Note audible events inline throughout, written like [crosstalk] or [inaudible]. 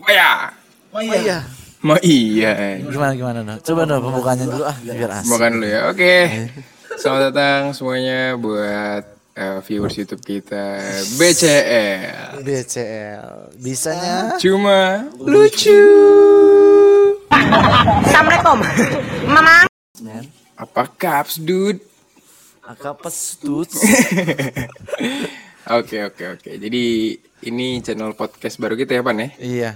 Waya. Oh iya. Mau iya. Gimana gimana dong? Coba dong pembukaannya dulu ah biar asik. Makan dulu ya. Oke. Selamat datang semuanya buat eh, viewers YouTube kita BCL. BCL. Bisanya Cuma lucu. Assalamualaikum. Mama. Apa caps, dude? Akapes tuts. [laughs] Oke, oke, oke. Jadi ini channel podcast baru kita ya, Pan ya? iya.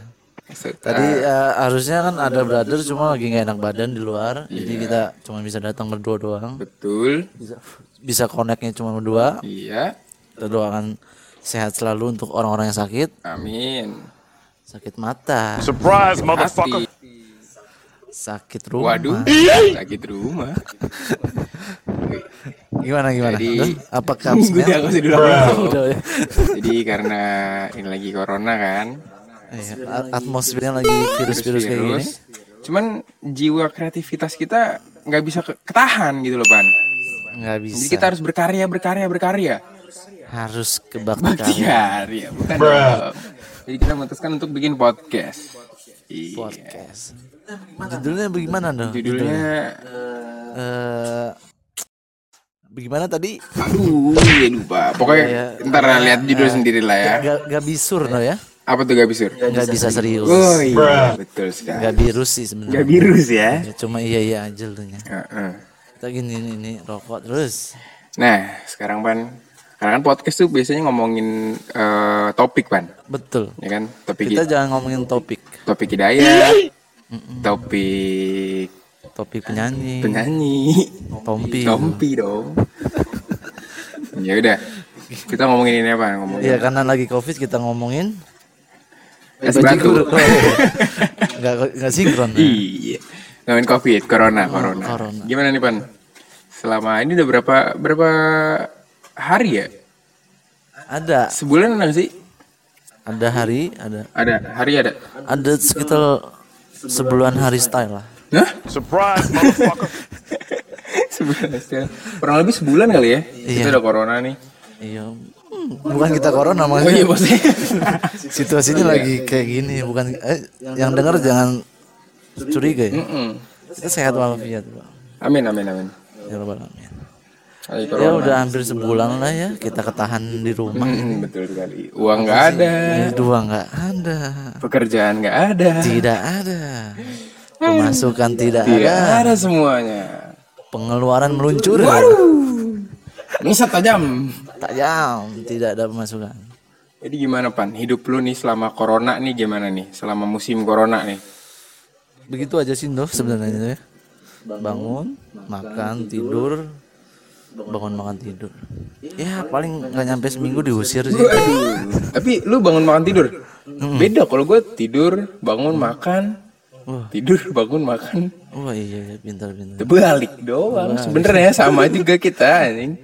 Set- Tadi eh, harusnya kan ada brother cuma lagi nggak enak badan di luar. Jadi kita cuma bisa datang berdua doang. Betul. Bisa bisa connectnya cuma berdua. Iya. Kita doakan sehat selalu untuk orang-orang yang sakit, Amin. sakit mata, Surprise, Hati. Sakit rumah. Waduh, sakit rumah. Gimana gimana? Jadi- Udah? apa kapsnya? Udah, ya. Jadi karena ini lagi corona kan, Iya, atmosfernya lagi virus-virus kayak gini. Cuman jiwa kreativitas kita nggak bisa ke- ketahan gitu loh, Pan. Nggak bisa. Jadi kita harus berkarya, berkarya, berkarya. harus kebakti karya Berkarya, bukan dong. Jadi kita memutuskan untuk bikin podcast. Iya. Judulnya bagaimana dong? Judulnya, Eh, bagaimana tadi? aduh, ya lupa. Pokoknya Iya. ntar lihat judul sendiri lah ya. Gak, gak bisur no ya? Apa tuh gak bisur? Gak bisa serius. Oh iya, betul sekali. Gak virus sih Gak sebenarnya. virus ya. Ya, cuma iya iya aja tuh. Heeh. Kita gini ini, ini rokok terus. Nah, sekarang Pan, karena kan podcast tuh biasanya ngomongin eh, topik Pan, Betul. ya kan? Topik Kita jangan ngomongin topik. topik hidayah, topik Topik penyanyi. penyanyi, Tompi. tompi dong. ya udah, kita ngomongin ini apa? Ngomongin Iya karena lagi covid kita ngomongin. es batu. Gak gak sinkron. ya. iya, ngomongin covid, corona, corona. corona. Gimana nih Pan? Selama ini udah berapa berapa hari ya? Ada Sebulan enggak sih? ada hari ada Ada, hari ada. ada sekitar sebulan hari style lah. Hah? Surprise, motherfucker. [laughs] sebulan sebulan. kurang lebih sebulan kali ya Iya. itu udah corona nih Iya. Hmm, bukan kita corona oh maksudnya. iya maksudnya [laughs] Situasinya lagi kayak gini, bukan eh, yang dengar jangan curiga ya. Mm-mm. Kita sehat walafiat, Pak. amin amin amin Ya Rabbal Alamin. Ya udah hampir sebulan lah ya kita ketahan di rumah. Mm, betul sekali. Uang nggak ada. Dua nggak ada, pekerjaan nggak ada. Tidak ada, pemasukan tidak tidak ada, ada semuanya. Pengeluaran meluncur, misat tajam. Tajam, tidak ada pemasukan. jadi gimana pan? Hidup lu nih selama corona nih gimana nih? Selama musim corona nih? Begitu aja sih Nov sebenarnya. Ya. Bangun, makan, tidur, bangun makan tidur. Ya paling nggak nyampe seminggu diusir sih. [laughs] Tapi lu bangun makan tidur beda kalau gue tidur bangun makan Wah. tidur bangun makan Wah iya, iya pintar-pintar. Terbalik doang. Sebenarnya sama juga kita anjing.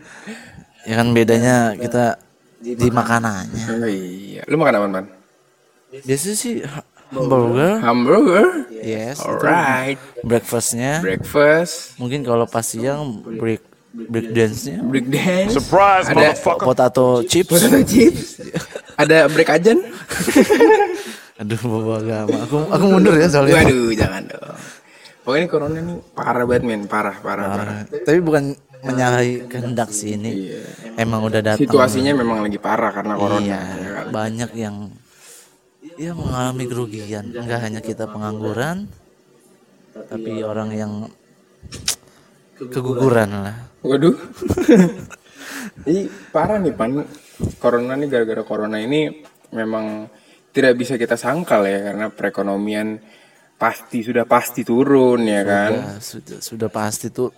Ya kan bedanya kita di makanannya. Oh iya. Lu makan apa, Man? Biasanya sih ha- hamburger, Hamburger. yes. Alright. breakfastnya. Breakfast. Mungkin kalau pas siang break break dance-nya Break dance. Surprise, Ada motherfucker. potato chips. potato chips. Ada break ajan. [laughs] Aduh bawa agama. Aku aku mundur ya soalnya. Waduh, jangan dong. Pokoknya corona nih parah banget, men. Parah, parah, parah. Tapi bukan menyalahi kehendak sih ini. Emang udah datang. Situasinya memang lagi parah karena corona. Iya, ya kan? banyak yang ya mengalami kerugian. Enggak hanya kita pengangguran, tapi orang yang keguguran lah. Waduh. [laughs] Ini parah nih pan. Corona nih gara-gara corona ini memang tidak bisa kita sangkal ya karena perekonomian pasti sudah pasti turun ya kan. Ya, sudah sudah pasti tuh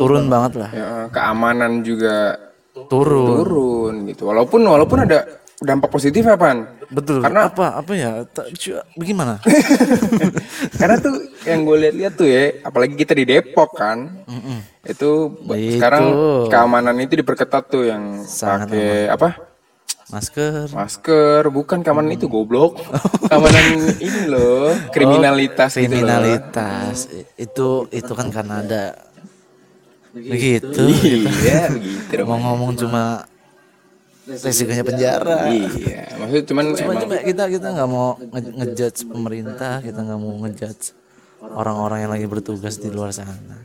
turun banget lah. Ya, keamanan juga Turun. turun gitu. Walaupun walaupun ada dampak positif ya pan. Betul. Karena- apa apa ya? Bagaimana? [laughs] Karena tuh yang gue lihat-lihat tuh ya, apalagi kita di Depok kan, itu ba- Itu. sekarang keamanan itu diperketat tuh yang Sangat pakai apa? Masker. Masker, bukan keamanan itu goblok. keamanan [laughs] ini loh, kriminalitas gitu loh. Kriminalitas. I- Itu itu kan karena ada begitu iya begitu mau ngomong cuma resikonya penjara. Iya maksudnya cuman cuma emang cuma kita kita nggak mau nge- ngejudge pemerintah kita nggak mau ngejudge orang-orang yang lagi bertugas di luar sana.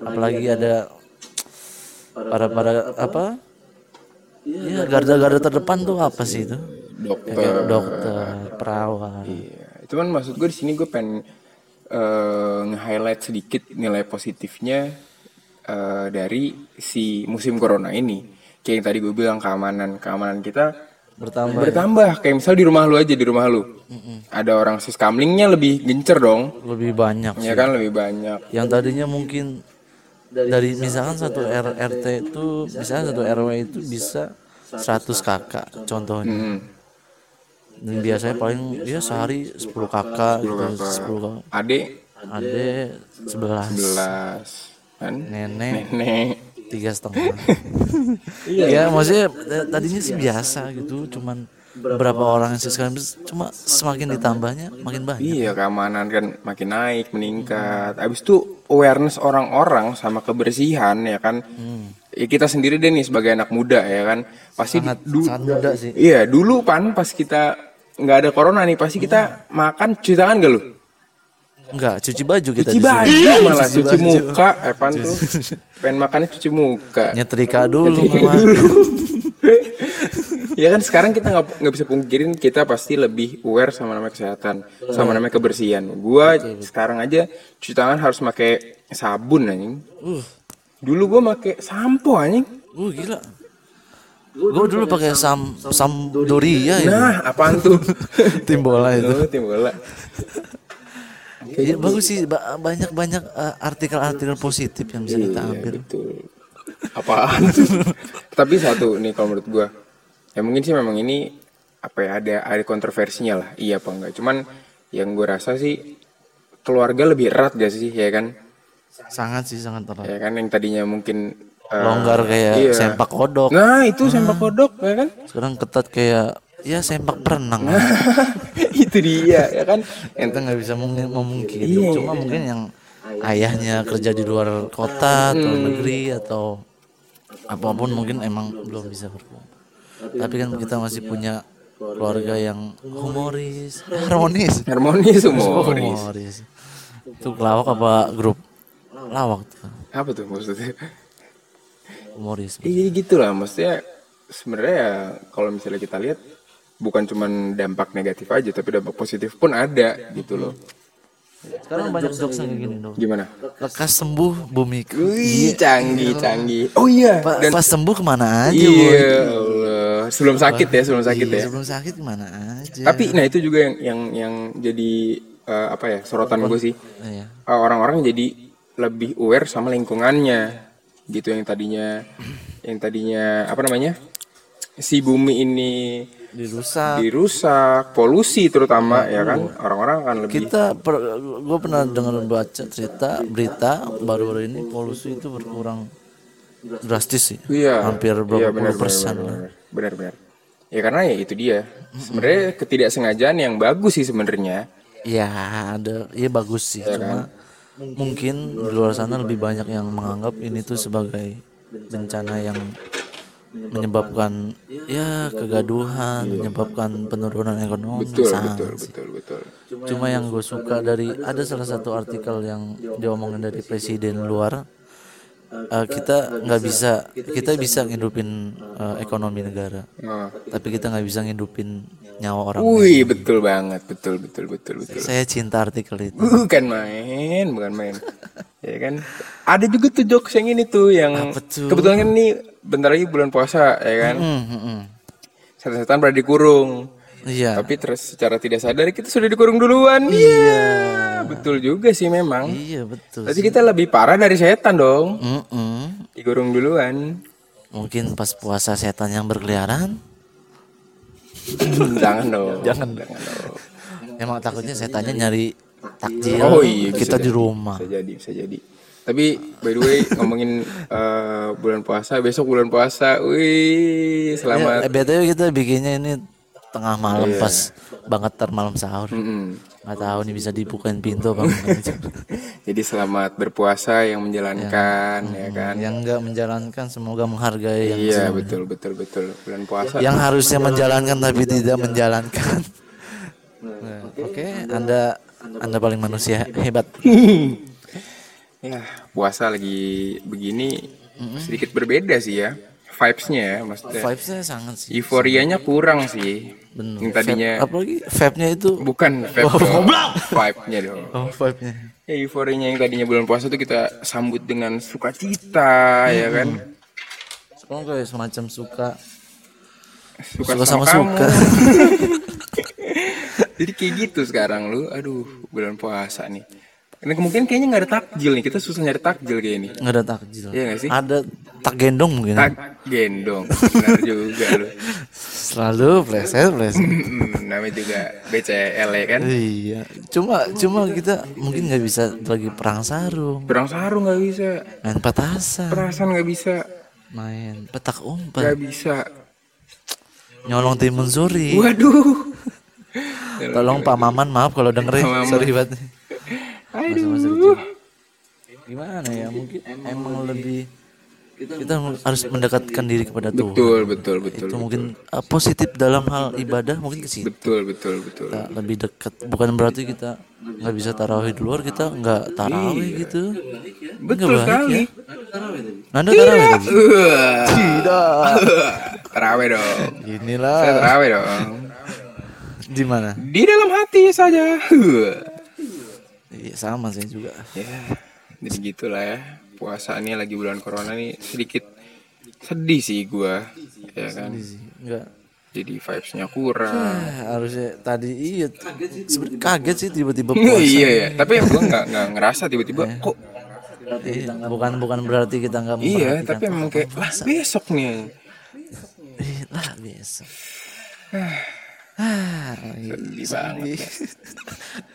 Apalagi ada para para apa? Ya garda-garda terdepan tuh apa sih itu? Dokter. Kayak dokter perawat. Iya, cuman maksud gue di sini gue pengen eh, nge-highlight sedikit nilai positifnya eh, dari si musim corona ini. Kayak yang tadi gue bilang keamanan, keamanan kita bertambah bertambah. Kayak misal di rumah lu aja di rumah lu, ada orang siskamlingnya lebih gencer dong, lebih banyak ya kan lebih banyak. yang tadinya mungkin dari misalkan satu R- RT itu misalkan satu RW itu bisa 100 kakak contohnya. Hmm. dan biasanya paling ya sehari 10 kakak gitu 10 kakak. Ade ada 11 belas kan, nenek. Nenek. Tiga setengah [laughs] iya maksudnya eh, tadinya sih biasa gitu cuman berapa orang yang sekarang cuma semakin ditambahnya makin banyak Iya keamanan kan makin naik meningkat. Abis itu awareness orang-orang sama kebersihan ya kan. Ya, kita sendiri deh nih sebagai anak muda ya kan. Pasti sangat du- sangat muda sih Iya dulu pan pas kita nggak ada corona nih pasti kita makan cuci tangan gak lu? Enggak cuci baju kita Cuci baju malah Cuci cuci baju. muka. Eh pan tuh pengen makannya cuci muka. nyetrika dulu mama [laughs] ya kan sekarang kita nggak nggak bisa pungkirin kita pasti lebih aware sama namanya kesehatan, sama namanya kebersihan. Gua sekarang aja cuci tangan harus pakai sabun anjing. uh Dulu gua pakai sampo anjing. uh gila gue dulu pakai sam sam doria itu Nah, apaan tuh? [laughs] tim bola itu Itu tim bola. Iya, bagus sih ba- banyak banyak eh, artikel-artikel positif yang bisa kita Iya, ambil betul. Apaan? [laughs] Tapi satu nih kalau menurut gua. Ya mungkin sih memang ini apa ya ada ada kontroversinya lah. Iya apa enggak? Cuman yang gua rasa sih keluarga lebih erat gak sih ya kan? sangat sih sangat erat Ya kan yang tadinya mungkin eh, longgar kayak iya. sempak kodok Nah, itu sempak kodok ya kan? sekarang ketat kayak ya sempak berenang [laughs] itu dia ya kan? kita nggak bisa mungkin memungkiri Iya. cuma mungkin yang ayahnya kerja di luar kota atau Hmm. negeri atau apa pun mungkin emang belum bisa berkumpul tapi kan kita masih punya keluarga yang humoris harmonis Harmonis semua. humoris itu lawak apa grup lawak tuh Apa tuh maksudnya? humoris Iya gitu lah, maksudnya sebenarnya ya kalau misalnya kita lihat bukan cuman dampak negatif aja, tapi dampak positif pun ada gitu loh. sekarang banyak jokes yang kayak gini dong Gimana? lekas sembuh bumi Wih, canggih, canggih. Oh iya, Pa- dan pas sembuh ke mana aja iya, Allah. sebelum sakit ya, sebelum sakit Iya, ya. sebelum sakit ke mana aja Tapi nah itu juga yang yang yang jadi eh, apa ya sorotan gue sih. Iya. Eh, orang-orang jadi lebih aware sama lingkungannya gitu yang tadinya yang tadinya apa namanya si bumi ini dirusak. Dirusak polusi terutama ya kan? Orang-orang akan lebih kita gue pernah dengar baca cerita berita baru-baru ini polusi itu berkurang drastis sih. Iya. Hampir iya, berapa benar, puluh persen benar, lah. benar, benar benar. Ya karena ya itu dia. Sebenarnya ketidaksengajaan yang bagus sih sebenarnya. Ya ada ya bagus sih. Iya cuma kan? mungkin di luar sana lebih banyak yang menganggap ini tuh sebagai bencana yang menyebabkan ya kegaduhan menyebabkan penurunan ekonomi betul sangat. betul betul betul. Cuma yang gue suka dari ada salah satu artikel yang diomongin dari presiden luar, eh, kita nggak bisa kita bisa ngidupin eh, ekonomi negara, oh. tapi kita nggak bisa ngidupin nyawa orang. wih betul banget. Betul betul betul betul. Saya cinta artikel itu. bukan main bukan main. [laughs] Ya kan? Ada juga tuh jokes yang ini tuh yang kebetulan kan ini bentar lagi bulan puasa ya kan Hmm, hmm, setan-setan pada dikurung Iya. tapi terus secara tidak sadar kita sudah dikurung duluan iya betul juga sih memang Iya betul. Berarti kita lebih parah dari setan dong Mm-mm. dikurung duluan Mungkin pas puasa setan yang berkeliaran, [laughs] jangan dong Jangan. jangan dong emang takutnya setannya nyari takjil. oh iya kita di jadi. rumah. bisa jadi bisa jadi tapi by the way ngomongin eh, bulan puasa besok bulan puasa. Wih Ya, selamat. Eh, BTW kita bikinnya ini tengah malam pas banget ter malam sahur. Mm-mm. nggak tahu nih bisa dibukain pintu apa enggak [laughs] Jadi selamat berpuasa yang menjalankan ya kan. yang enggak menjalankan semoga menghargai yang Iya sedang- betul betul betul. Bulan puasa. yang harusnya menjalankan tapi tidak menjalankan. Nah, oke anda anda paling manusia hebat [laughs] Ya puasa lagi begini sedikit berbeda sih ya vibesnya ya maksudnya. vibesnya sangat sih Euforianya kurang sih. bener Yang tadinya Vape- apalagi vape-nya itu bukan vibe dong, vibe-nya dong. oh vape-nya Ya euforianya yang tadinya bulan puasa tuh kita sambut dengan sukacita ya kan. sekarang kayak semacam suka Suka, Suka sama, sama suka. [laughs] Jadi kayak gitu sekarang lu. Aduh, bulan puasa nih. Ini kemungkinan kayaknya nggak ada takjil nih. Kita susah nyari takjil kayak ini. nggak ada takjil Iya nggak sih? ada tak gendong mungkin Tak gendong. Benar juga lu. [laughs] selalu pleset pleset namanya juga BCL ya kan. iya cuma cuma kita mungkin nggak bisa lagi perang sarung Perang sarung nggak bisa. main petasan Perasaan nggak bisa. main petak Nggak umpet bisa. nyolong timun suri Waduh. tolong Pak Maman maaf kalau dengerin sorry banget Aduh. gimana ya mungkin emang lebih kita harus mendekatkan diri kepada Tuhan Betul, betul, betul. itu mungkin uh, positif dalam hal ibadah mungkin ke situ Betul, betul, betul. kita lebih dekat bukan berarti kita nggak bisa tarawih di luar kita nggak tarawih gitu Betul baik sekali. ya. anda tarawih tadi Wah. tidak Terawih dong. Saya inilah terawih dong. di mana Di dalam hati saja. Iya sama saya juga ya, jadi gitulah ya. Puasa ini lagi bulan corona nih sedikit sedih sih gua. Ya kan. nggak Jadi vibesnya kurang. Ah, harusnya tadi iya sebenarnya kaget sih tiba-tiba [laughs] puasa iya ya, tapi gua nggak nggak ngerasa tiba-tiba kok Iya, bukan bukan berarti kita nggak iya, tapi emang kayak lah besok nih. Eh, lah biasa ah iya. Sedih banget.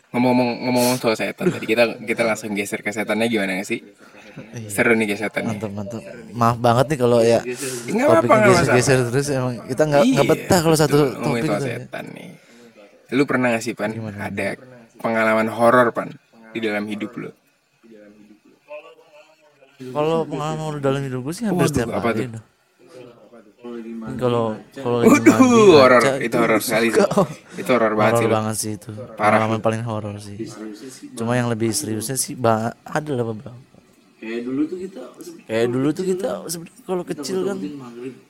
Ngomong-ngomong ngomong soal setan tadi kita kita langsung geser ke setannya gimana nggak sih? Seru nih geser setannya. mantap mantap maaf banget nih kalau ya Nggak topiknya nggak geser-geser terus emang kita nggak nggak Iya. betah kalau satu topik soal ya. setan nih. Lu pernah gak sih pan ada pengalaman horor pan di dalam hidup lu? kalau pengalaman dalam hidup gue sih hampir Waduh, setiap apa hari tuh? Kalau kalau lagi Waduh, mandi, horor. itu horor sekali. sih. Itu horor banget horor sih. banget sih itu. Pengalaman paling horor sih. Cuma yang lebih seriusnya sih ba- ada lah beberapa. Kayak dulu tuh kita sebenarnya kalau kecil kan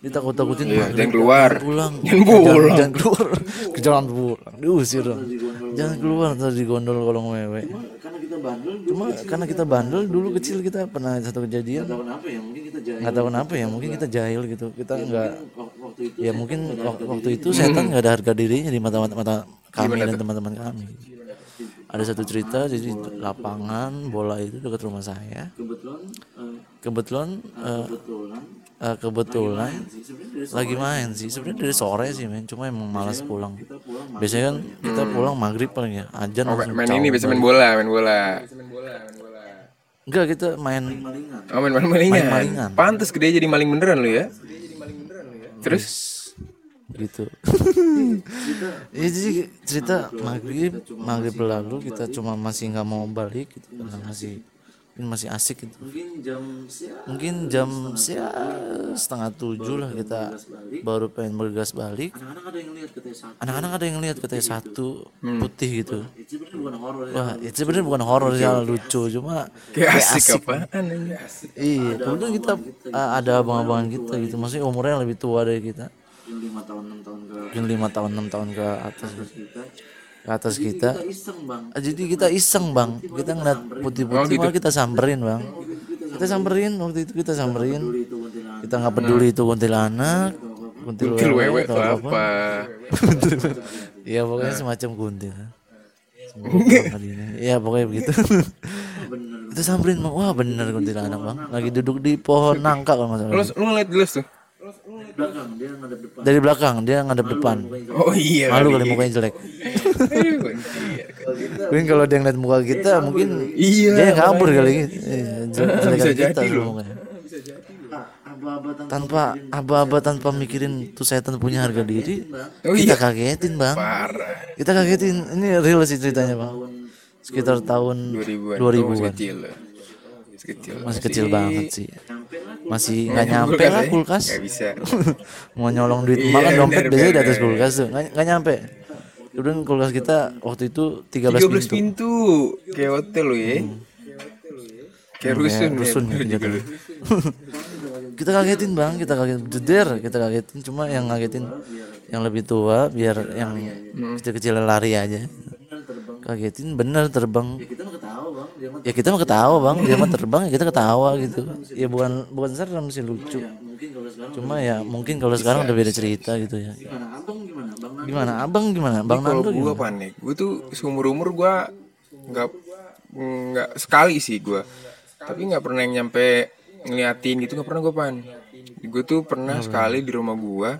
ditakut-takutin Iya, jangan keluar. pulang. [laughs] Jangan pulang. jangan, jangan keluar. Ke jalan pulang. Diusir dong. Jangan keluar ntar digondol kalau ngewewe cuma karena kita bandel dulu kecil kita pernah satu kejadian. Nggak tahu kenapa ya mungkin kita jahil gitu. kita nggak ya mungkin waktu, waktu itu setan nggak ada harga dirinya di mata mata, mata kami dan teman-teman kami. Ada satu cerita jadi lapangan bola itu dekat rumah saya. Kebetulan eh, eh, kebetulan. lagi main sih sebenarnya dari sore sih. main cuma emang malas pulang. biasanya kan kita pulang maghrib paling ya. Ajan langsung Main ini bisa main bola, main bola. enggak kita main Oh main maling malingan. Maling-malingan. Pantes gede jadi maling beneran lu ya. Terus? Gitu. [laughs] Ya jadi cerita maghrib maghrib lalu kita cuma masih nggak mau balik gitu karena masih masih asik gitu. Mungkin jam ya, setengah tujuh. lah kita baru pengen bergas balik. Anak-anak ada yang lihat katanya satu. Putih gitu. wah itu sebenarnya bukan horor sih lucu. Cuma kayak asik, apaan anjing? Iya, kemudian kita ada abang-abangan kita gitu, maksudnya umurnya lebih tua dari kita. Mungkin lima tahun enam tahun ke atas ke atas kita. Ah, Jadi kita iseng bang, kita ngeliat putih-putih malah kita samperin bang. Kita samperin waktu itu kita samperin. Kita nggak peduli itu kuntilanak, kuntil Kuntil wewe atau apa. Iya pokoknya semacam kuntil. Iya pokoknya begitu. Kita samperin bang, wah bener kuntilanak bang. Lagi duduk di pohon nangka kalau nggak Lu salah. lu ngeliat jelas tuh. Dari belakang dia ngadep depan. Oh iya. Malu kali. mukanya jelek. [laughs] Iya. Mungkin kalau dia ngeliat muka kita mungkin Iya, dia kabur kali gitu. Iya, jelek Bisa kali kita loh. mukanya. tanpa aba-aba tanpa mikirin tuh setan punya harga diri Oh kita iya. kagetin bang parah kita kagetin ini real sih ceritanya bang sekitar tahun 2000-an 2000-an Oh, masih kecil masih kecil masih kecil banget sih masih nggak Nyampe lah ya? kulkas. Nggak bisa. [laughs] Mau nyolong duit Iya, emak kan dompet bener, biasanya di atas kulkas tuh. Nggak nyampe. Kemudian kulkas kita waktu itu 13, 13 pintu. pintu. Kayak hotel lo ya. Kayak rusun ya. rusun gitu. juga lu. kita kagetin bang. Kita kaget jeder kita kagetin. Cuma yang ngagetin yang lebih tua biar yang kecil-kecil lari aja. Kagetin bener terbang ya kita mah ketawa bang. dia mah terbang ya kita ketawa gitu. Ya bukan bukan serem sih lucu. Cuma ya mungkin kalau sekarang udah beda cerita gitu ya. gimana abang gimana? Bang kalau Nando gue gimana? panik gue tuh seumur umur gue nggak nggak sekali sih gue tapi nggak pernah yang nyampe ngeliatin gitu nggak pernah gue pan. Gue tuh pernah sekali di rumah gue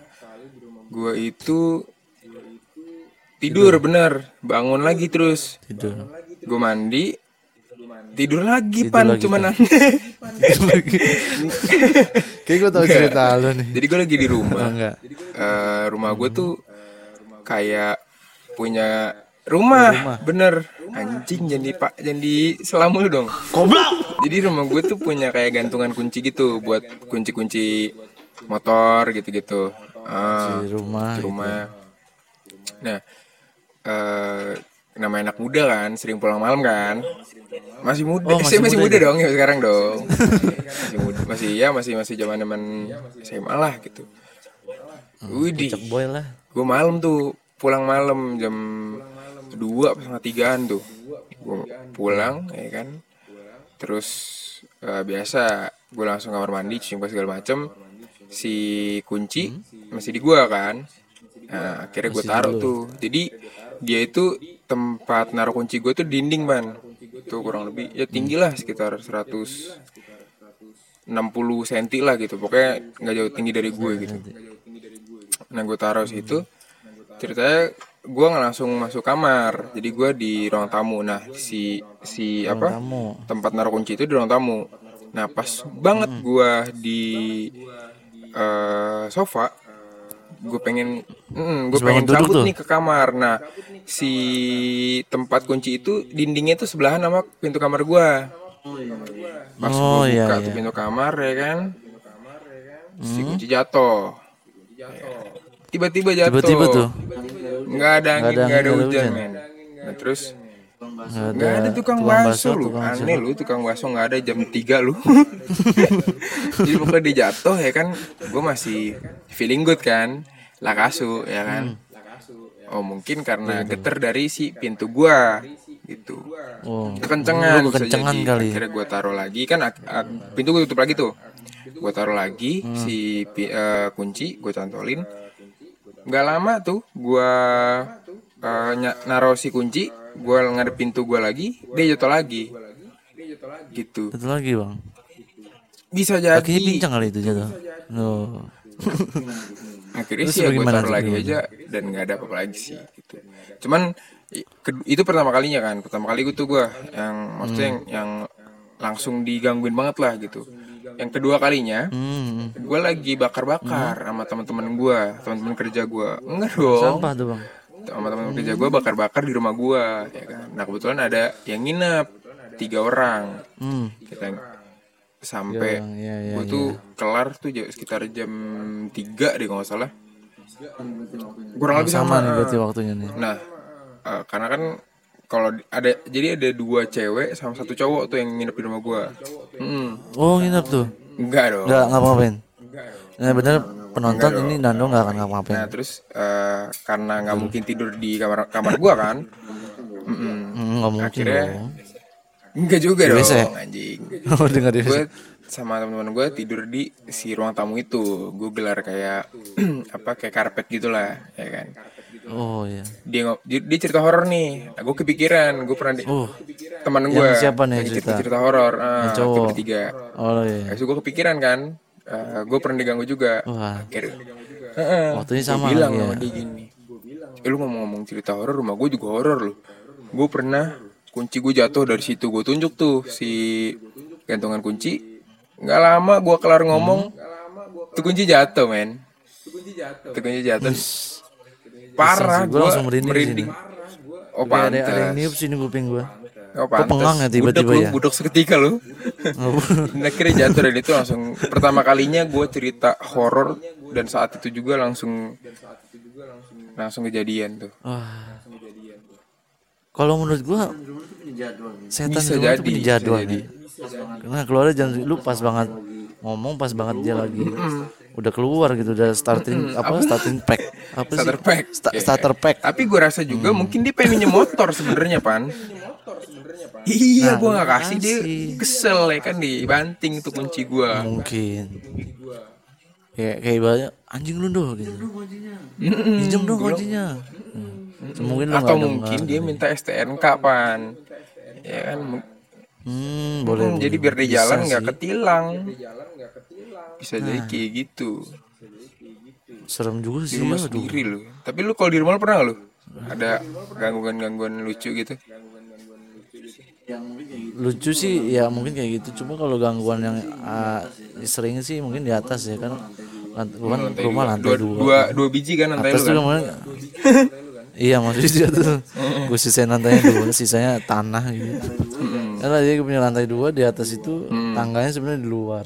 gue itu tidur. bener. Bangun lagi terus. Tidur. Gue mandi tidur lagi pan lagi, cuman Pan. kayak gue tau cerita lu nih. Jadi gue lagi di rumah. Oh, enggak. Eh, rumah gue tuh kayak punya rumah, bener. Anjing jadi pak jadi selamu lu dong. Jadi rumah gue tuh punya kayak gantungan kunci gitu buat kunci-kunci motor gitu-gitu. Ah, di rumah di rumah. nah eh nama anak muda kan sering pulang malam kan? Masih muda Oh, [laughs] masih, masih muda muda dong ya sekarang dong. [laughs] Masih muda. Masih ya masih masih zaman zaman SMA lah gitu. Widih, Cek boy lah. Gue malam tuh pulang malam jam dua setengah tigaan tuh. Gue pulang ya kan? Terus eh, biasa gue langsung kamar mandi cuci muka segala macem. Si kunci masih di gua kan? Nah akhirnya gue taruh tuh. Jadi dia itu tempat naruh kunci gue tuh dinding ban tuh kurang lebih ya tinggi lah sekitar 160 cm lah gitu. Pokoknya nggak jauh tinggi dari gue gitu. Nah gue taruh situ. Ceritanya gue nggak langsung masuk kamar. Jadi gue di ruang tamu. Nah si si apa? tempat naruh kunci itu di ruang tamu. Nah pas banget gue di eh, sofa gue pengen gue Terus pengen cabut tuh? nih ke kamar. Nah si tempat kunci itu dindingnya tuh sebelahan sama pintu kamar gue pas Oh, gue iya, buka iya. tuh pintu kamar ya kan? Si kunci jatuh. Tiba-tiba jatuh. Tiba-tiba tuh? Nggak ada angin ada nggak ada, ada hujan hujan. men. Nah, terus nggak nggak ada tukang bakso lu. tukang bakso. aneh lu tukang bakso nggak ada jam 3 lu. [laughs] Jadi pokoknya dia jatuh ya kan? Gue masih feeling good kan lakasu ya kan? Oh mungkin karena geter dari si pintu gua gitu. Oh. Kekencengan bisa kekencengan jadi. kali. akhirnya gue taruh lagi kan ak- ak- pintu gue tutup lagi tuh. Gue taruh lagi si pi- eh, kunci gue cantolin. Nggak lama tuh gue eh, ny- naruh si kunci gue ngadep pintu gue lagi dia jatuh lagi. Gitu. Itu lagi bang? Bisa jadi. kakinya pincang kali itu jatuh. Oh [laughs] akhirnya Terus sih ya gue taruh lagi gimana? aja dan nggak ada apa-apa lagi sih gitu. Cuman itu pertama kalinya kan pertama kali gue tuh gue yang maksudnya yang, yang langsung digangguin banget lah gitu. Yang kedua kalinya hmm. gue lagi bakar-bakar sama teman-teman gue teman-teman kerja gue enggak dong. sampah tuh bang? Sama teman-teman kerja gue bakar-bakar di rumah gue ya kan. Nah kebetulan ada yang nginep tiga orang. Hmm. Kita sampai Iya, iya, iya, gue tuh kelar tuh sekitar jam 3 deh kalau nggak salah. Kurang lebih sama sama, nih berarti waktunya nih. Nah eh, karena kan kalau ada jadi ada dua cewek sama satu cowok tuh yang nginep di rumah gue hmm, oh nginep tuh? Enggak dong. Nggak ngapa-ngapain nah bener penonton ini Nando nggak akan ngapa-ngapain. Nah terus eh, karena nggak mungkin tidur di kamar kamar gue kan mm-mm. Hmm, nggak mungkin Akhirnya- dong enggak juga dong WC? anjing. [laughs] Oh dengar dia gue sama teman-teman gue tidur di si ruang tamu itu. Gue gelar kayak [clears throat] apa kayak karpet gitulah ya kan? Oh iya. Dia dia, cerita horor nih. Nah, gue kepikiran gue pernah di, oh. teman gue siapa nih yang cerita? cerita horor. Cowok. bertiga. Oh iya. Itu gue kepikiran kan gue pernah diganggu juga. Wah. Akhirnya Heeh. waktunya sama bilang lagi sama ya? dia gini eh lu ngomong-ngomong cerita horor rumah gue juga horor loh. Gue pernah kunci gue jatuh dari situ. Gue tunjuk tuh si gantungan kunci. Nggak lama gue kelar ngomong tuh kunci jatuh men. Tuh kunci jatuh. Parah Gue langsung merinding, merinding. Oh Kayak ada, ada pantas niup sini kuping gue. oh pantas pengang ya tiba-tiba ya? budek seketika lu. Dan [laughs] akhirnya jatuh dan itu langsung. Pertama kalinya gue cerita horor dan saat itu juga langsung langsung kejadian tuh. Wah. Kalau menurut gua setan Bisa itu jadi, punya bisa jadwal jadi. Karena keluarnya jam lu pas banget ngomong pas banget dia lagi udah keluar gitu udah starting apa starting pack. Apa sih? Starter pack. Sta- Iya. starter pack. Tapi gue rasa juga mungkin dia pengen minjem motor sebenarnya pan. Iya, Nah, gue nggak kasih dia kesel ya kan dibanting tuh kunci gue. mungkin. Kayak kayak banyak anjing lu doh gitu. Pinjam dong kuncinya. Hmm. Mungkin Atau mungkin dengar. dia minta STNK pan. Ya kan. hmm, boleh, Hmm, jadi biar di jalan nggak ketilang. Bisa jadi Nah. kayak gitu. serem juga Di sih rumah aduh. sendiri lu. Tapi lu kalau di rumah lu pernah nggak lu? Ada gangguan-gangguan lucu gitu? lucu sih ya mungkin kayak gitu cuma kalau gangguan yang ah, sering sih mungkin di atas ya kan kan rumah lantai Dua, dua, dua, dua biji kan lantai atas lu tuh kan? [laughs] iya maksudnya dia tuh gue sisain lantainya dua sisanya tanah gitu. Karena dia punya lantai dua di atas itu tangganya sebenarnya di luar.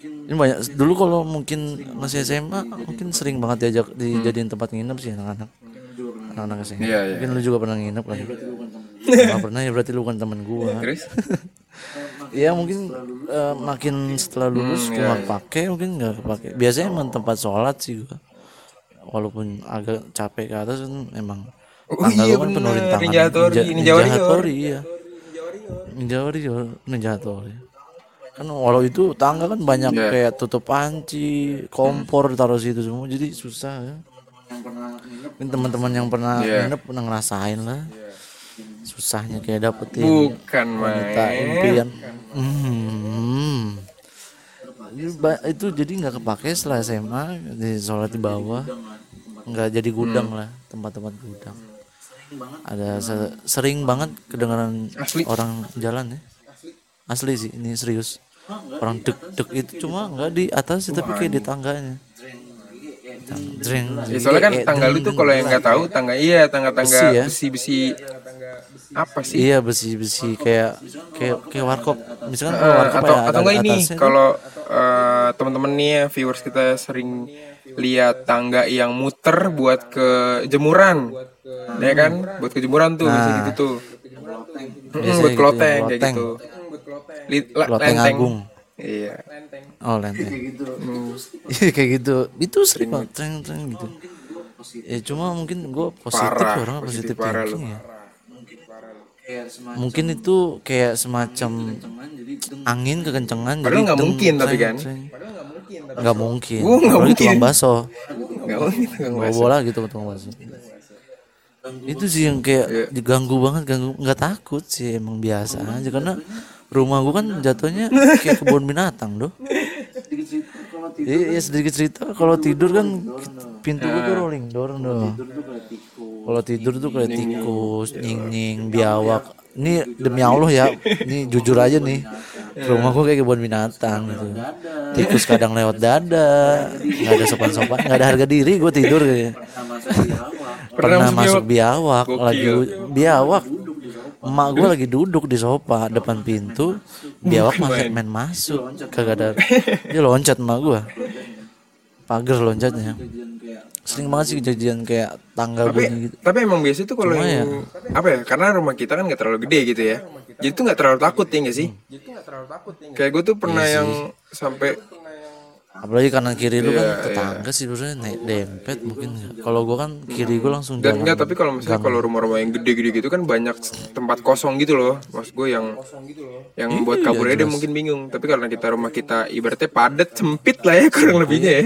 Ini banyak dulu kalau mungkin masih SMA mungkin sering banget diajak dijadiin tempat nginep sih anak-anak. Anak-anak SMA Iya, iya. mungkin lu juga pernah nginep kan Nggak pernah ya berarti lu bukan teman gua. Terus? ya [laughs] mungkin eh, makin setelah lulus gua nggak pakai mungkin nggak kepake biasanya emang tempat sholat sih gua walaupun agak capek ke atas kan emang Oh tangga iya kan bener, penuh rintangan Ninja Hattori, Ninja- Ninja Warrior. Hattori, iya Ninja Warrior Ninja Hattori kan walau itu tangga kan banyak Iya. kayak tutup panci kompor taruh situ semua jadi susah ya Mungkin teman-teman yang pernah Iya. nginep pernah ngerasain lah susahnya kayak dapetin Bukan wanita main. impian hmm. Itu ba- itu jadi nggak kepake setelah SMA di sholat di bawah. nggak jadi gudang Hmm. lah tempat-tempat gudang. Ada se- sering banget kedengaran Asli. orang jalan ya. Asli. Sih ini serius. Orang dek dek itu cuma nggak di atas. sih tapi kayak di tangganya. Jreng. Ya, soalnya kan tangga lu tuh kalau yang nggak tahu tangga iya tangga-tangga Besi ya? besi-besi apa sih? Iya besi-besi kayak kayak kayak warkop. Misalkan Eh, warkop atau ya atau ada enggak ini kalau eh, teman-teman nih ya, viewers kita sering lihat tangga yang muter buat ke jemuran ya kan? Buat ke jemuran tuh biasa gitu tuh. Mm, Biasanya buat gitu, keloteng kayak gitu. Li- la- Loteng lenteng. agung. iya. Oh lenteng. Iya kayak gitu. Itu sering banget gitu. Ya cuma mungkin gue positif ya, orangnya positif positif parah lu. Ya. Mungkin itu kayak semacam angin kekencengan Padahal jadi nggak deng, mungkin tapi kan. Nggak mungkin. Gua nggak Apalagi mungkin. tukang bakso. nggak mungkin nggak bola gitu tukang bakso. Itu sih yang kayak Iya. diganggu banget, ganggu nggak takut sih emang biasa aja karena rumah gua kan jatuhnya kayak kebun binatang doh. Iya, ya sedikit cerita kalau tidur kan pintu gua tuh rolling door doh. Kalau tidur tuh kayak tikus, nying-nying, biawak. Ini demi Allah ya, ini jujur aja nih. Rumah gua kayak kebun binatang gitu. Tikus kadang lewat dada, nggak ada sopan-sopan, nggak ada harga diri gua tidur kayak. Pernah masuk biawak, lagi biawak. Emak gue lagi duduk di sofa depan pintu, biawak main, main masuk, kagak ada. Dia loncat emak gue, pagar loncatnya. Sering banget sih kejadian kayak tangga tapi bunyi gitu. tapi emang biasa tuh kalau yang apa ya karena rumah kita kan nggak terlalu gede gitu ya jadi tuh nggak terlalu takut ya nggak sih kayak gue tuh pernah Iya yang sampai Apalagi kanan kiri lu kan Iya, tetangga sih sebenarnya naik dempet mungkin. Kalau gue kan kiri gue langsung dan jalan. enggak tapi kalau misalnya kalau rumah-rumah yang gede-gede gitu kan banyak tempat kosong gitu loh. Maksud gue yang yang Iya, buat kabur aja dia mungkin bingung. Tapi karena kita rumah kita ibaratnya padat sempit lah ya kurang lebihnya ya.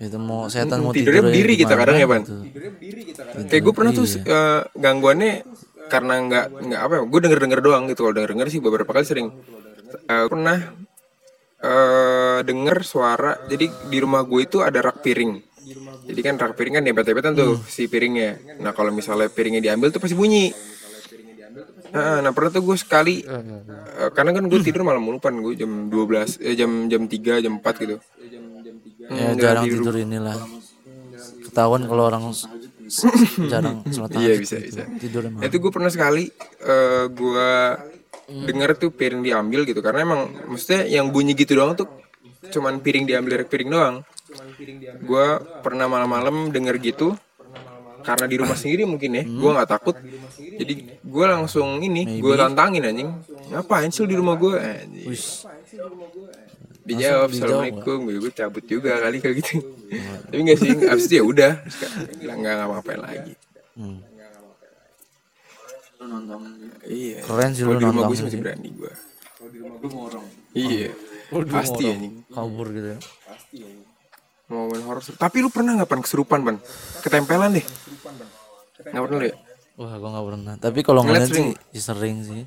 Itu mau setan mau tidurnya tidur aja berdiri kita kadang ya pan? gitu. kayak gue pernah tuh Iya. eh, gangguannya karena nggak nggak apa ya gue denger denger doang gitu. Kalau denger denger sih beberapa kali sering. Eh, pernah eh denger suara jadi di rumah gue itu ada rak piring jadi kan rak piring kan dempet-dempetan tuh Hmm. si piringnya nah kalau misalnya piringnya diambil tuh pasti bunyi Nah, nah pernah tuh gue sekali eh, karena kan gue tidur malam mulu pan gue jam 12 eh, jam jam 3 jam 4 gitu. Hmm, ya jarang tidur inilah ketahuan kalau orang jarang [laughs] sholat Iya bisa gitu. bisa. tidur emang Itu gue pernah sekali eh gue dengar tuh piring diambil gitu karena emang maksudnya yang bunyi gitu doang tuh cuman piring diambil dari piring doang. Gue pernah malam-malam denger gitu karena di rumah sendiri mungkin ya, gue nggak takut. Jadi gue langsung ini, gue tantangin anjing. Ngapain sih di rumah gue? Dijawab assalamualaikum, gue gue cabut juga kali kayak gitu. Tapi nggak sih, abis itu ya udah, nggak nggak ngapain lagi. hmm. Iya. Keren sih Kalau lu di rumah gue nonton sih masih sih. berani gue. Iya. Pasti anjing. kabur gitu ya Mau main horor. seru. Tapi lu pernah nggak pan kesurupan pan? Ketempelan deh. Nggak pernah lu ya? wah gua nggak pernah tapi kalau Ngeliat sih ya sering sih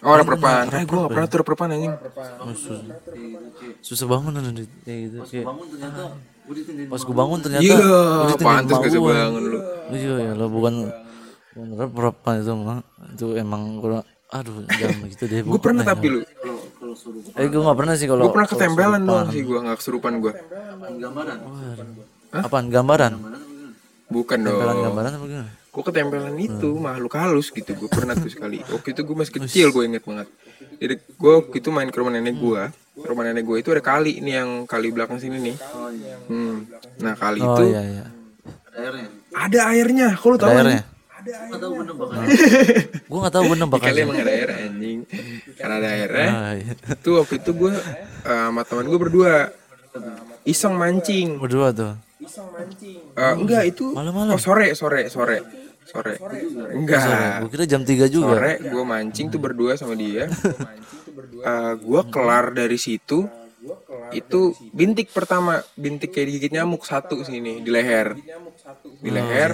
Oh, ada perpan. Eh, gue nggak pernah tuh ada perpan anjing. Oh, susah. susah bangun di kayak gitu kayak pas gua bangun ternyata Iya, pantas gak bangun lu. iya ya lo bukan bukan berapa itu mah itu emang kurang aduh jangan [laughs] begitu deh Gue pernah tapi lu. eh gue nggak pernah sih kalau Gue pernah ketempelan doang sih gue nggak kesurupan gue. apaan gambaran Bukan gambaran dong. gambaran apa gimana Gue ketempelan itu makhluk halus gitu. Gue pernah tuh sekali. Waktu itu gue masih kecil gue inget banget. Jadi gue waktu itu main ke rumah nenek gue. Rumah nenek gue itu ada kali ini yang kali belakang sini nih. Hmm. Nah kali oh itu iya iya ada airnya. Kok lu tahu? airnya anjing? gue nggak tahu bener bakal Kali emang ada air anjing. Karena ada airnya. ah, iya. Tuh waktu itu gue eh, sama teman gue berdua. Iseng mancing. berdua tuh? Eh, enggak itu Malam-malam? oh sore sore sore. Sore. Enggak. Gue kira jam 3 juga. Sore gue mancing tuh berdua sama dia. Eh, gue kelar dari situ. Itu bintik pertama. Bintik kayak digigit nyamuk satu sini di leher. Di leher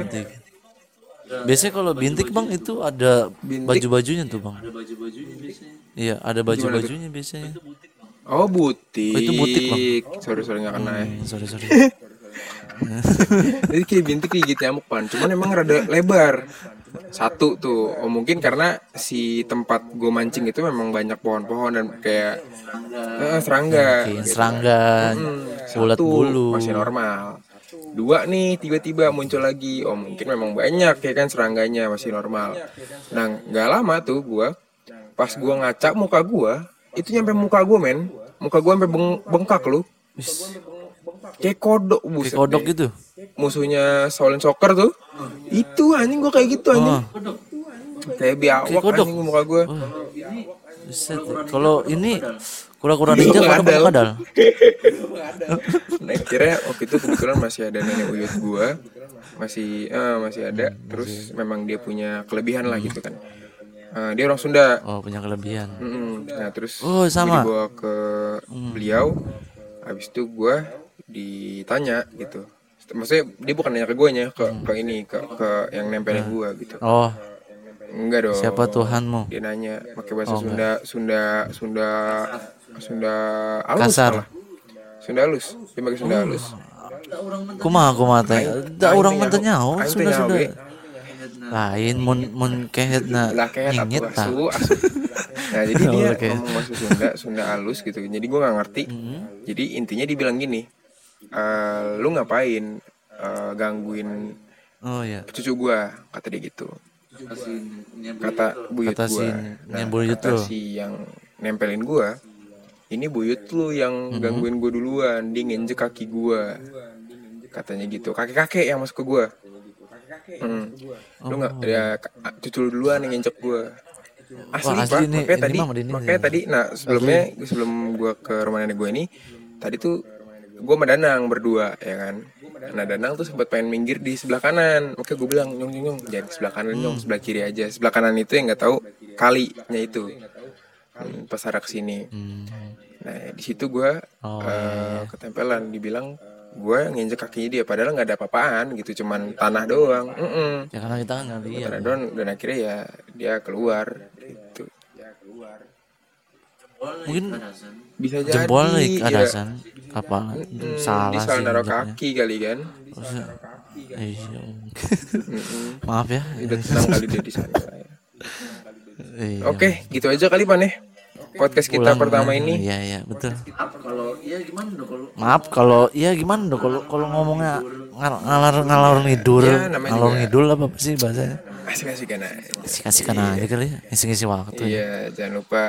biasanya kalau bintik bang itu ada Bintik. baju bajunya tuh bang. Iya ada baju bajunya biasanya. Oh butik. Oh, itu butik, Bang. sorry sorry nggak kena ya. Hmm, sorry sorry. [laughs] Jadi kayak bintik digigit nyamuk pan. Cuman emang rada lebar. Satu tuh. Oh mungkin karena si tempat gue mancing itu memang banyak pohon-pohon dan kayak eh, serangga Mungkin serangga Hmm, bulat satu, bulu. masih normal dua nih tiba-tiba muncul lagi. Oh mungkin memang banyak ya kan serangganya masih normal. Nah nggak lama tuh gua pas gua ngaca muka gua itu nyampe muka gua men. Muka gua sampai beng- bengkak lu. Kayak kodok buset kayak kodok deh. gitu? Musuhnya Shaolin Soccer tuh. Itu anjing gua kayak gitu anjing. Oh. kayak biawak kodok. anjing muka gua. Buset, kalau ini kura-kura ninja Gua kadang kadang kadal [laughs] Nah, kira waktu itu kebetulan masih ada nenek uyut gua, masih eh, masih ada. Terus memang dia punya kelebihan lah gitu kan. Eh, dia orang Sunda. oh punya kelebihan Mm-mm. Nah terus Oh, sama. gua dibawa ke beliau. Habis itu gua ditanya gitu. Maksudnya dia bukan nanya ke gue ke ke ini ke ke yang nempelin gua gitu. oh Enggak dong. siapa Tuhanmu? Dia nanya pakai bahasa Sunda, Sunda, Sunda, Sunda halus Kasar. malah. Sunda halus. Dia pakai Sunda halus. kumaha kumaha teh. Da Aing orang mah nyaho sudah ge. lain mun mun kehetna asu asu. Nah jadi [laughs] dia ngomong bahasa Sunda Sunda halus gitu. Jadi gue nggak ngerti. Jadi intinya dibilang gini "Eh, lu ngapain eh, gangguin oh iya. cucu gua? Kata dia gitu kata buyut Kata si gua yang buyut kata si yang nempelin gua ini buyut lu yang gangguin gua duluan dia nginjek kaki gua. Katanya gitu. Kakek kakek yang masuk ke gua. Hmm. lu nggak ya ka- cucu lu duluan yang nginjek gua. Asli, Wah, asli pak. ini- makanya ini tadi makanya tadi nah sebelumnya sebelum gua ke rumah nenek gua ini tadi tuh gua sama Danang berdua ya kan? Nah Danang tuh sempat pengen minggir di sebelah kanan. Makanya gue bilang nyong nyong nyong jangan sebelah kanan Hmm. nyong sebelah kiri aja. Sebelah kanan itu yang nggak tahu kalinya itu. Hmm, pas arah ke sini Hmm. nah di situ gua Oh, eh, ketempelan. Dibilang gua nginjek kakinya dia padahal nggak ada apa-apaan gitu cuman tanah doang. Mm-mm. ya karena kita kan nggak lihat tanah doang dan akhirnya ya dia keluar gitu mungkin bisa jadi jempol nih ya. ada san apa Hmm, salah sih salah naruh kaki kali kan Maksudnya, iya Mm-mm. maaf ya udah tenang kali dia di sana ya. Iya. Oke, gitu aja kali Pan ya. Podcast kita Pulang, pertama ya. ini. Iya iya betul. Maaf kalau iya gimana dong kalau kalau ngomongnya ngal- ngalor ngalor ngidul Ya, namanya ngalor juga- ngidul apa sih bahasanya? Asik-asik kan. Kasih kasihkan aja kali ya ngisi-ngisi waktu. ya. Iya, jangan lupa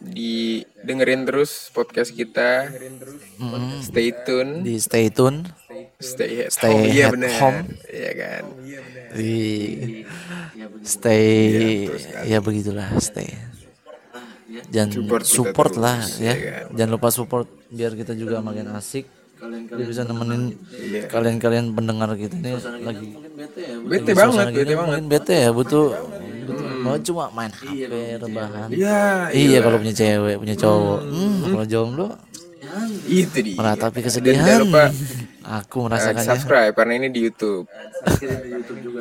didengerin terus podcast kita. Stay tune. Di stay tune Stay at Stay home. Iya at bener. home. Iya kan. di stay ya begitulah stay. Jangan Support support, lah terus, ya. ya kan? Jangan lupa support biar kita juga makin asik. Dia bisa nemenin Iya. kalian-kalian pendengar kita ini lagi Bete lagi banget, suasana bete banget. bete ya butuh butuh oh, cuma main HP rebahan. Iya, Iya kalau punya cewek, punya cowok. Hmm, kalau jomblo itu dia. meratapi Dan kesedihan. lupa Aku uh, merasakannya. subscribe karena ini di YouTube.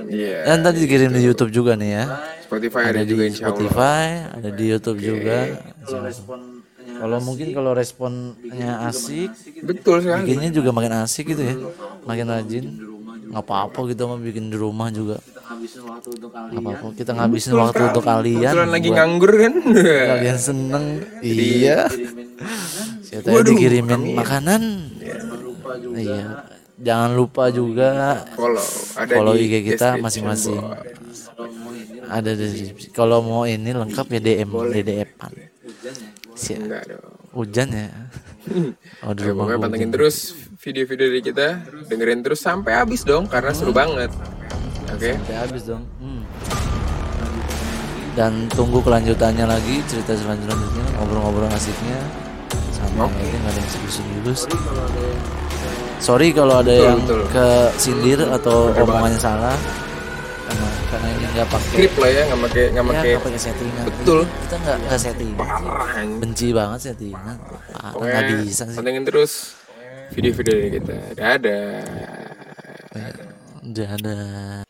Iya. Dan tadi dikirim di YouTube juga nih ya. Spotify ada, Ada juga di. Spotify, ada di YouTube juga. Kalau mungkin kalau responnya asik, Betul sekali. bikinnya juga makin asik gitu ya, makin rajin. Nggak apa-apa gitu mah bikin di rumah juga. Nggak apa-apa kita ngabisin waktu untuk kalian. Kebetulan lagi nganggur kan. kalian seneng. Iya. Saya tadi dikirimin makanan. Iya. Jangan lupa juga Follow. Ada follow di IG kita masing-masing. Ada di kalau mau ini lengkap ya DM Enggak dong. Hujan ya. Oh di Oke, rumah pokoknya hujan. pantengin terus video-video dari kita, dengerin terus sampai habis dong karena seru banget. Oke. Sampai habis dong. Hmm. Dan tunggu kelanjutannya lagi cerita selanjutnya ngobrol-ngobrol asiknya sama ini nggak ada yang serius-serius. Sorry kalau ada yang betul. ke sindir atau omongannya salah karena karena ini nggak pakai Skrip lah ya, nggak pakai nggak ya pakai settingan. Betul. Kita nggak nggak setting. parah. anjing. Benci banget settingan. Nggak bisa sih. Pantengin terus video-video dari kita. Dadah. Dadah.